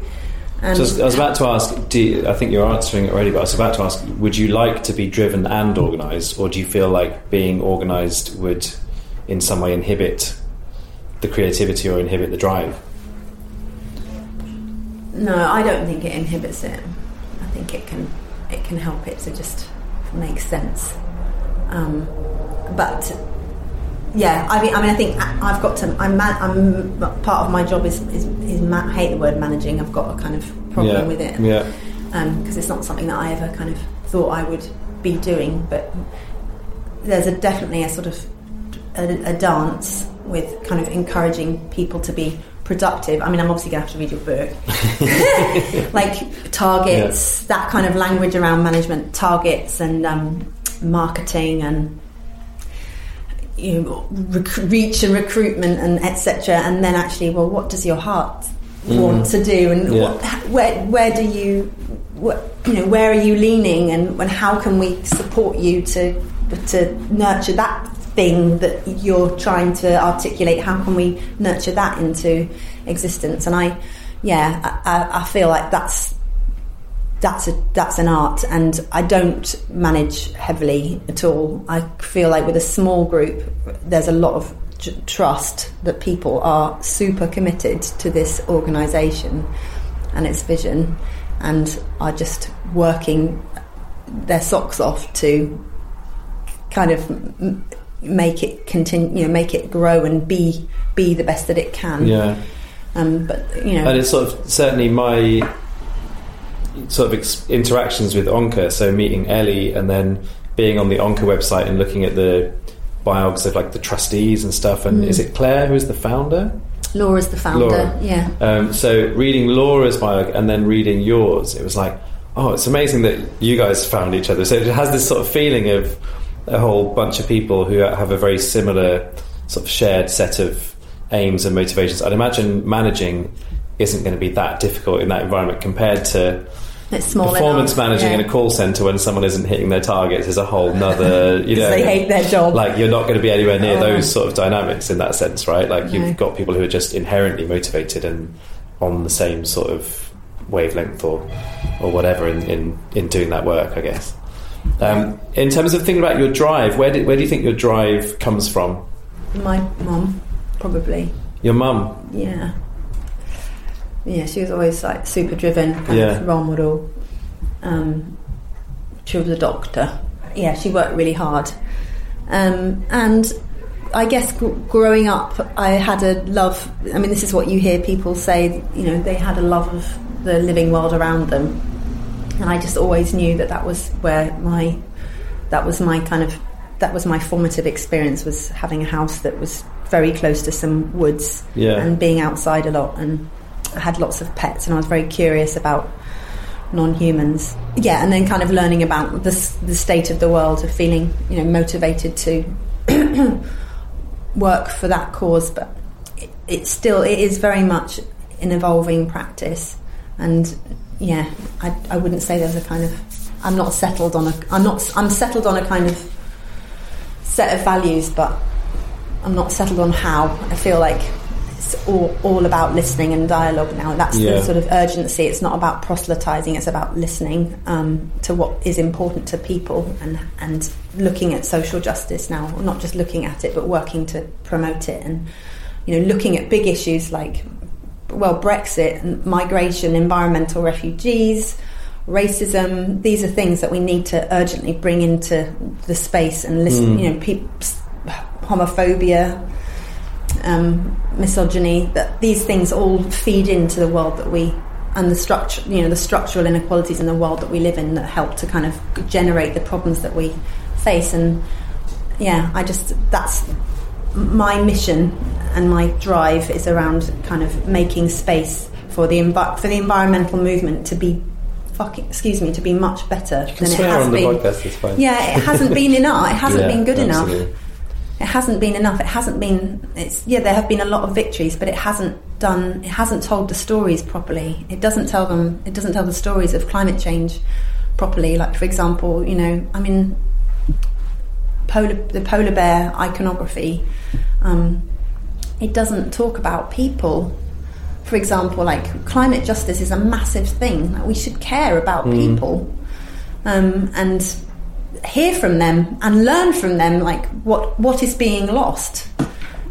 And so I was about to ask. You, I think you're answering it already, but I was about to ask: Would you like to be driven and organised, or do you feel like being organised would, in some way, inhibit the creativity or inhibit the drive? No, I don't think it inhibits it. I think it can it can help it to just make sense. Um, but yeah, I mean, I mean, I think I've got to. I'm, man, I'm part of my job is is, is hate the word managing. I've got a kind of problem yeah. with it. Yeah. Because um, it's not something that I ever kind of thought I would be doing. But there's a definitely a sort of a, a dance with kind of encouraging people to be productive. I mean, I'm obviously going to have to read your book. like targets, yeah. that kind of language around management, targets and um, marketing and you know, rec- reach and recruitment and etc. And then actually, well, what does your heart mm. want to do, and yeah. what, where where do you, what, you know, where are you leaning, and, and how can we support you to to nurture that thing that you're trying to articulate? How can we nurture that into existence? And I, yeah, I, I feel like that's that's a that's an art, and I don't manage heavily at all. I feel like with a small group, there's a lot of trust that people are super committed to this organisation and its vision, and are just working their socks off to kind of make it continue, you know, make it grow and be be the best that it can. Yeah. Um, but you know, and it's sort of certainly my sort of ex- interactions with Onca, so meeting Ellie and then being on the Onca website and looking at the biogs of like the trustees and stuff. And mm. is it Claire who's the founder? Laura's the founder. Laura. Yeah. Um, so reading Laura's biog and then reading yours, it was like, oh, it's amazing that you guys found each other. So it has this sort of feeling of a whole bunch of people who have a very similar sort of shared set of aims and motivations. I'd imagine managing isn't going to be that difficult in that environment compared to performance managing yeah. in a call center when someone isn't hitting their targets is a whole nother you know they hate their job like you're not going to be anywhere near oh. those sort of dynamics in that sense right like you've no. got people who are just inherently motivated and on the same sort of wavelength or or whatever in in, in doing that work I guess um, in terms of thinking about your drive where do, where do you think your drive comes from my mum probably your mum yeah yeah, she was always like super driven, yeah. role model. Um, she was a doctor. Yeah, she worked really hard. Um, and I guess gr- growing up, I had a love. I mean, this is what you hear people say. You know, they had a love of the living world around them, and I just always knew that that was where my that was my kind of that was my formative experience was having a house that was very close to some woods yeah. and being outside a lot and I had lots of pets and I was very curious about non-humans. Yeah, and then kind of learning about the, the state of the world, of feeling you know motivated to work for that cause. But it, it's still it is very much an evolving practice, and yeah, I, I wouldn't say there's a kind of I'm not settled on a I'm not I'm settled on a kind of set of values, but I'm not settled on how. I feel like it's all, all about listening and dialogue now. That's yeah. the sort of urgency. It's not about proselytizing, it's about listening um, to what is important to people and, and looking at social justice now, not just looking at it, but working to promote it and, you know, looking at big issues like, well, Brexit, migration, environmental refugees, racism. These are things that we need to urgently bring into the space and listen, mm. you know, people homophobia, um, misogyny. That these things all feed into the world that we and the structure, you know, the structural inequalities in the world that we live in that help to kind of generate the problems that we face. And yeah, I just that's my mission and my drive is around kind of making space for the envi- for the environmental movement to be fucking excuse me to be much better than it has on the been. podcast. Yeah, it hasn't been enough. It hasn't Yeah, been good enough. It hasn't been enough. It hasn't been. It's yeah. There have been a lot of victories, but it hasn't done. It hasn't told the stories properly. It doesn't tell them. It doesn't tell the stories of climate change properly. Like for example, you know, I mean, polar the polar bear iconography. Um, it doesn't talk about people. For example, like climate justice is a massive thing. Like we should care about people um, and hear from them and learn from them, like what what is being lost.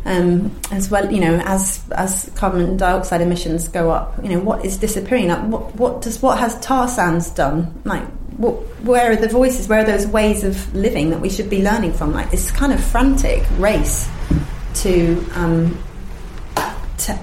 Um, as well, you know, as as carbon dioxide emissions go up, you know, what is disappearing? Like, what what does what has tar sands done? Like, what, where are the voices? Where are those ways of living that we should be learning from? Like this kind of frantic race to um, to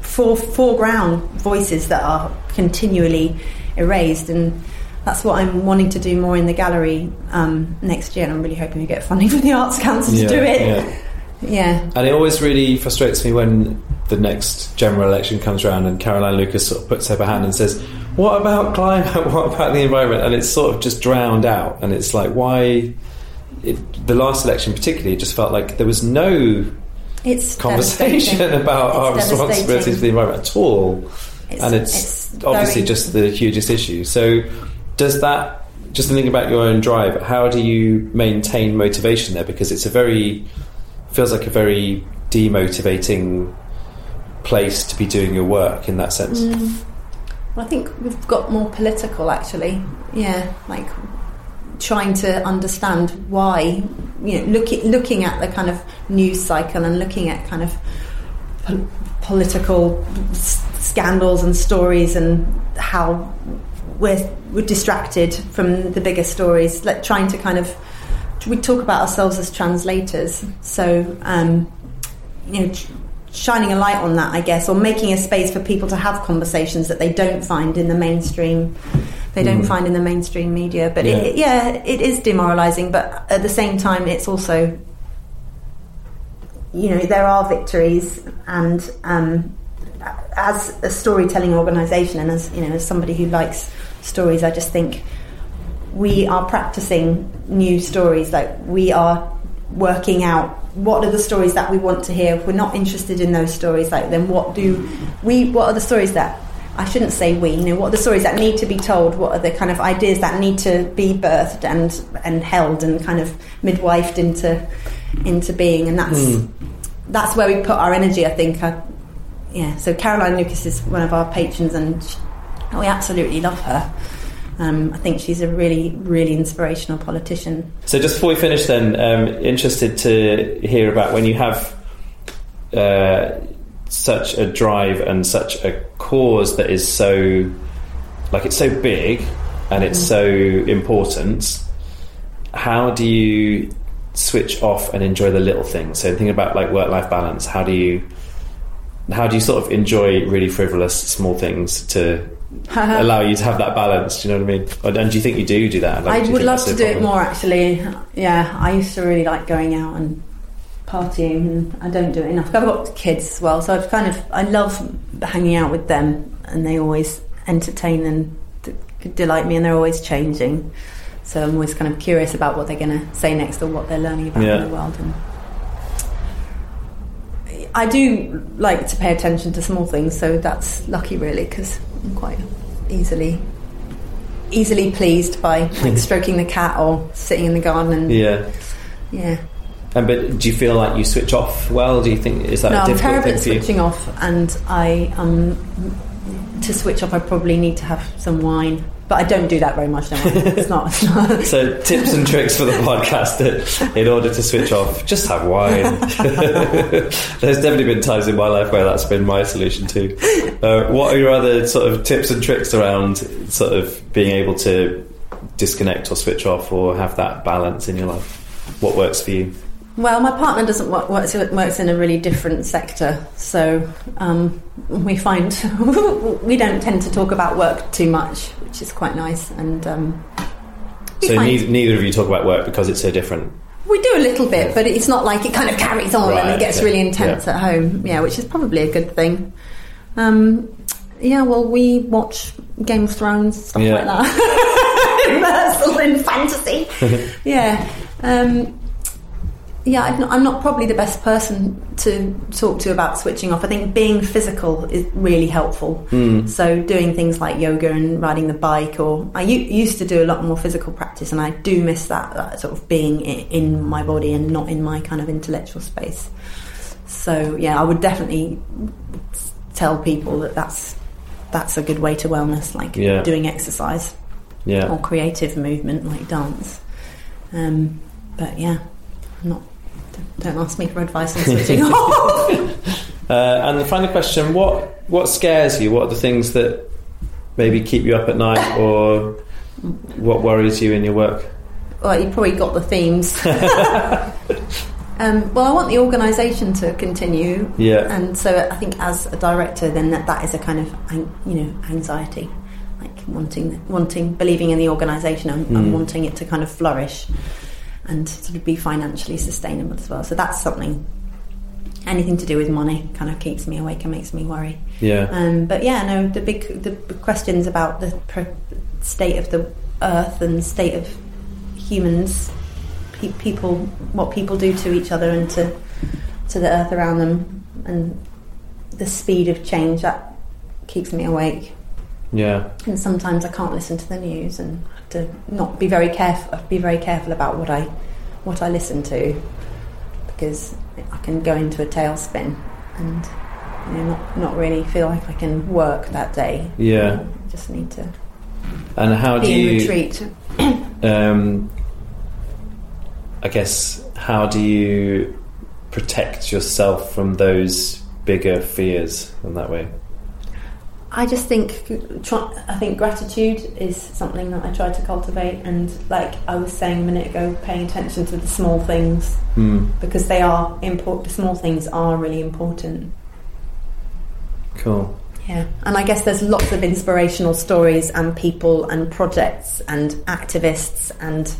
for, foreground voices that are continually erased and that's what I'm wanting to do more in the gallery um, next year and I'm really hoping we get funding from the Arts Council to Yeah, do it yeah. yeah And it always really frustrates me when the next general election comes around and Caroline Lucas sort of puts up her hand and says, What about climate? What about the environment? And it's sort of just drowned out. And it's like, why? It, the last election, particularly, just felt like there was no it's conversation about our responsibility to the environment at all. It's- and it's, it's obviously very- just the hugest issue. So, does that, just thinking about your own drive, how do you maintain motivation there? Because it's a very, feels like a very demotivating place to be doing your work in that sense. Mm. Well, I think we've got more political actually. Yeah, like trying to understand why, you know, looking looking at the kind of news cycle and looking at kind of pol- political s- scandals and stories and how we're we're distracted from the bigger stories. Like trying to kind of we talk about ourselves as translators, so um, you know. Shining a light on that, I guess, or making a space for people to have conversations that they don't find in the mainstream, they don't Mhm. find in the mainstream media. But Yeah. It, yeah, it is demoralising. But at the same time, it's also, you know, there are victories, and um, as a storytelling organisation, and as you know, as somebody who likes stories, I just think we are practicing new stories. Like we are working out what are the stories that we want to hear. If we're not interested in those stories, like then what do we? What are the stories that I shouldn't say we? You know, what are the stories that need to be told? What are the kind of ideas that need to be birthed and and held and kind of midwifed into into being? And that's Mm. that's where we put our energy. I think. I, yeah. So Caroline Lucas is one of our patrons, and we absolutely love her. Um, I think she's a really, really inspirational politician. So, just before we finish, then, um, interested to hear about when you have uh, such a drive and such a cause that is so, like, it's so big and it's so important. How do you switch off and enjoy the little things? So, thinking about like work-life balance, how do you how do you sort of enjoy really frivolous small things to allow you to have that balance? Do you know what I mean? Or- And do you think you do do that? Like, I do would love to do it more, actually. Yeah, I used to really like going out and partying, and I don't do it enough. I've got kids as well, so I've kind of I love hanging out with them, and they always entertain and d- delight me, and they're always changing. So I'm always kind of curious about what they're going to say next or what they're learning about Yeah. in the world. And I do like to pay attention to small things, so that's lucky, really, because I'm quite easily easily pleased by like stroking the cat or sitting in the garden and Yeah. yeah. And but do you feel like you switch off well? Do you think is that No, a I'm difficult terrible thing at switching off, and I um to switch off, I probably need to have some wine, but I don't do that very much. Don't It's not. It's not So tips and tricks for the podcast that in order to switch off, just have wine. There's definitely been times in my life where that's been my solution too. Uh, what are your other sort of tips and tricks around sort of being able to disconnect or switch off or have that balance in your life? What works for you? Well, my partner doesn't work, works, works in a really different sector, so um, we find we don't tend to talk about work too much, which is quite nice. And um, So neither, neither of you talk about work because it's so different. we do a little bit, but it's not like it kind of carries on and it gets really intense Yeah. at home. Yeah, which is probably a good thing. Um, yeah, well, we watch Game of Thrones stuff Yeah. like that. In fantasy. yeah. Yeah, I'm not, I'm not probably the best person to talk to about switching off. I think being physical is really helpful. So doing things like yoga and riding the bike, or I u- used to do a lot more physical practice, and I do miss that, that sort of being in my body and not in my kind of intellectual space. So yeah, I would definitely tell people that that's that's a good way to wellness, like Yeah. doing exercise Yeah. or creative movement like dance. Um, but yeah, I'm not. Don't ask me for advice on switching off. Uh, and the final question: What what scares you? What are the things that maybe keep you up at night, or what worries you in your work? well, you probably got the themes. um, well, I want the organisation to continue, Yeah. and so I think as a director, then that, that is a kind of you know anxiety, like wanting wanting believing in the organisation and, and Mm. wanting it to kind of flourish and sort of be financially sustainable as well. So that's something. Anything to do with money kind of keeps me awake and makes me worry. Yeah. Um, but yeah, no, the big the questions about the pro- state of the earth and state of humans, pe- people, what people do to each other and to to the earth around them, and the speed of change that keeps me awake. Yeah. And sometimes I can't listen to the news and to not be very careful. Be very careful about what I what I listen to because I can go into a tailspin and you know, not not really feel like I can work that day. Yeah. I just need to And how do you? retreat. Um, I guess how do you protect yourself from those bigger fears in that way? I just think try, I think gratitude is something that I try to cultivate, and like I was saying a minute ago, paying attention to the small things Hmm. because they are important. The small things are really important. Cool. Yeah, and I guess there's lots of inspirational stories and people and projects and activists and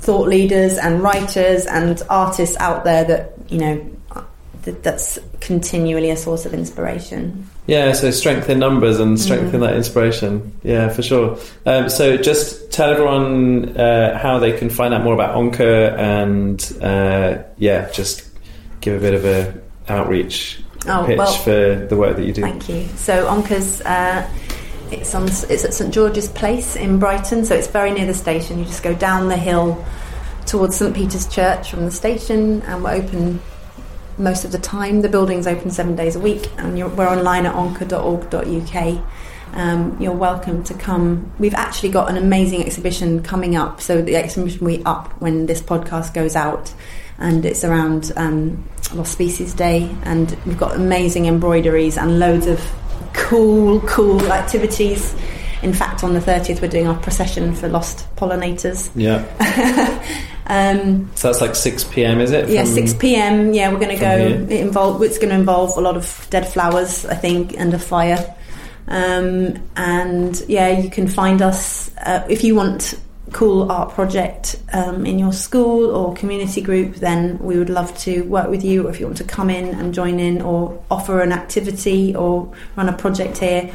thought leaders and writers and artists out there that you know that's continually a source of inspiration. Yeah, so strength in numbers and strength Mm. in that inspiration. Yeah, for sure. Um, so just tell everyone uh, how they can find out more about Onca and uh, yeah, just give a bit of a outreach Oh, pitch well- for the work that you do. Thank you. So Onca's uh, it's on it's at St George's Place in Brighton, so it's very near the station. You just go down the hill towards St Peter's Church from the station, and we're open most of the time. The building's open seven days a week, and you're, we're online at onca.org.uk. Um, you're welcome to come. We've actually got an amazing exhibition coming up. So the exhibition will be up when this podcast goes out, and it's around um, Lost Species Day, and we've got amazing embroideries and loads of cool, cool activities. In fact, on the 30th, we're doing our procession for lost pollinators. Yeah. Um, So that's like 6 p.m., is it? yeah, six p.m. Yeah, we're going to go. here? It involve. It's going to involve a lot of dead flowers, I think, and a fire. Um, and yeah, you can find us uh, if you want cool art project um, in your school or community group. Then we would love to work with you. Or if you want to come in and join in, or offer an activity or run a project here,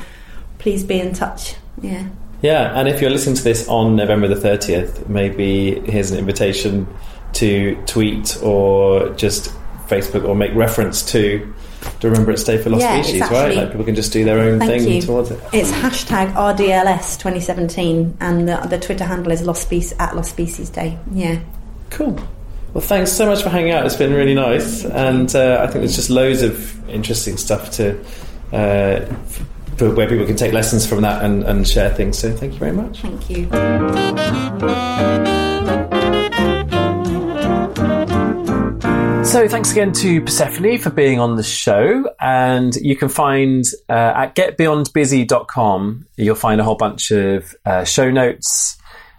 please be in touch. Yeah. Yeah, and if you're listening to this on November the 30th, maybe here's an invitation to tweet or just Facebook or make reference to to remember Remembrance Day for Lost Yeah, it's Species, right? Like people can just do their own Thank thing you. towards it. It's hashtag RDLS 2017, and the, the Twitter handle is Lost Species at Lost Species Day. Yeah. Cool. Well, thanks so much for hanging out. It's been really nice, and uh, I think there's just loads of interesting stuff to uh, where people can take lessons from that and, and share things. So, thank you very much. Thank you. So thanks again to Persephone for being on the show. And you can find uh, at getbeyondbusy.com, you'll find a whole bunch of uh, show notes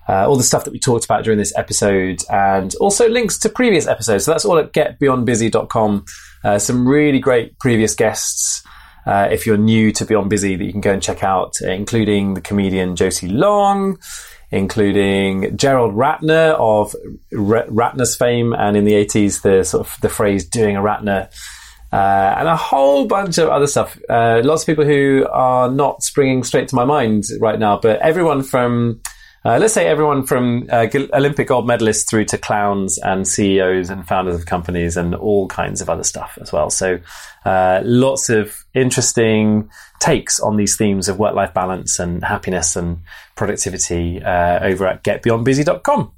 uh, all the stuff that we talked about during this episode, and also links to previous episodes. So that's all at getbeyondbusy.com. Uh, some really great previous guests. Uh, if you're new to Beyond Busy, that you can go and check out, including the comedian Josie Long, including Gerald Ratner of R- Ratner's fame, and in the 80s, the sort of the phrase "doing a Ratner." Uh, and a whole bunch of other stuff. Uh, lots of people who are not springing straight to my mind right now, but everyone from uh, let's say everyone from uh, Olympic gold medalists through to clowns and CEOs and founders of companies and all kinds of other stuff as well. So, uh, lots of interesting takes on these themes of work life balance and happiness and productivity uh, over at getbeyondbusy.com.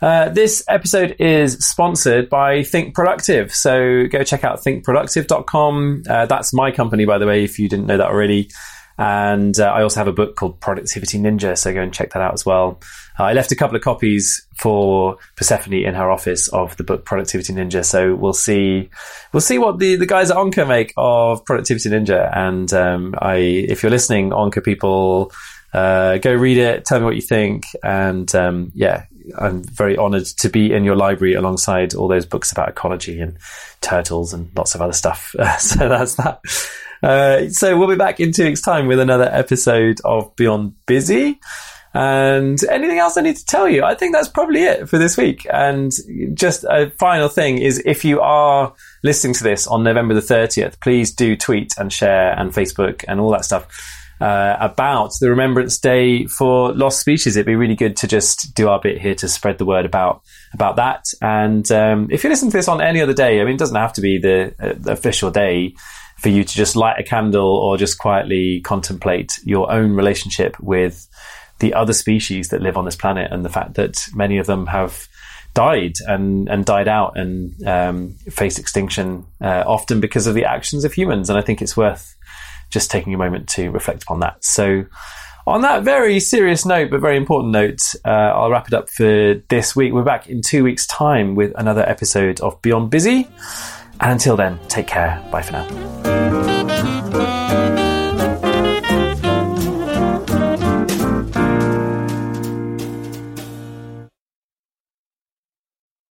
Uh, this episode is sponsored by Think Productive. So go check out thinkproductive.com. Uh, that's my company, by the way, if you didn't know that already. And uh, I also have a book called Productivity Ninja, so go and check that out as well. Uh, I left a couple of copies for Persephone in her office of the book Productivity Ninja, so we'll see we'll see what the, the guys at Onca make of Productivity Ninja. And um, I, if you're listening, Onca people, uh, go read it, tell me what you think, and um, yeah, I'm very honoured to be in your library alongside all those books about ecology and turtles and lots of other stuff. so that's that. Uh, so we'll be back in two weeks' time with another episode of Beyond Busy. And anything else I need to tell you? I think that's probably it for this week. And just a final thing is if you are listening to this on November the 30th, please do tweet and share and Facebook and all that stuff. Uh, about the Remembrance Day for lost species. It'd be really good to just do our bit here to spread the word about about that. And um, if you listen to this on any other day, I mean, it doesn't have to be the, uh, the official day for you to just light a candle or just quietly contemplate your own relationship with the other species that live on this planet and the fact that many of them have died and, and died out and um, faced extinction uh, often because of the actions of humans. And I think it's worth just taking a moment to reflect upon that. So, on that very serious note, but very important note, uh, I'll wrap it up for this week. We're back in two weeks' time with another episode of Beyond Busy. And until then, take care. Bye for now.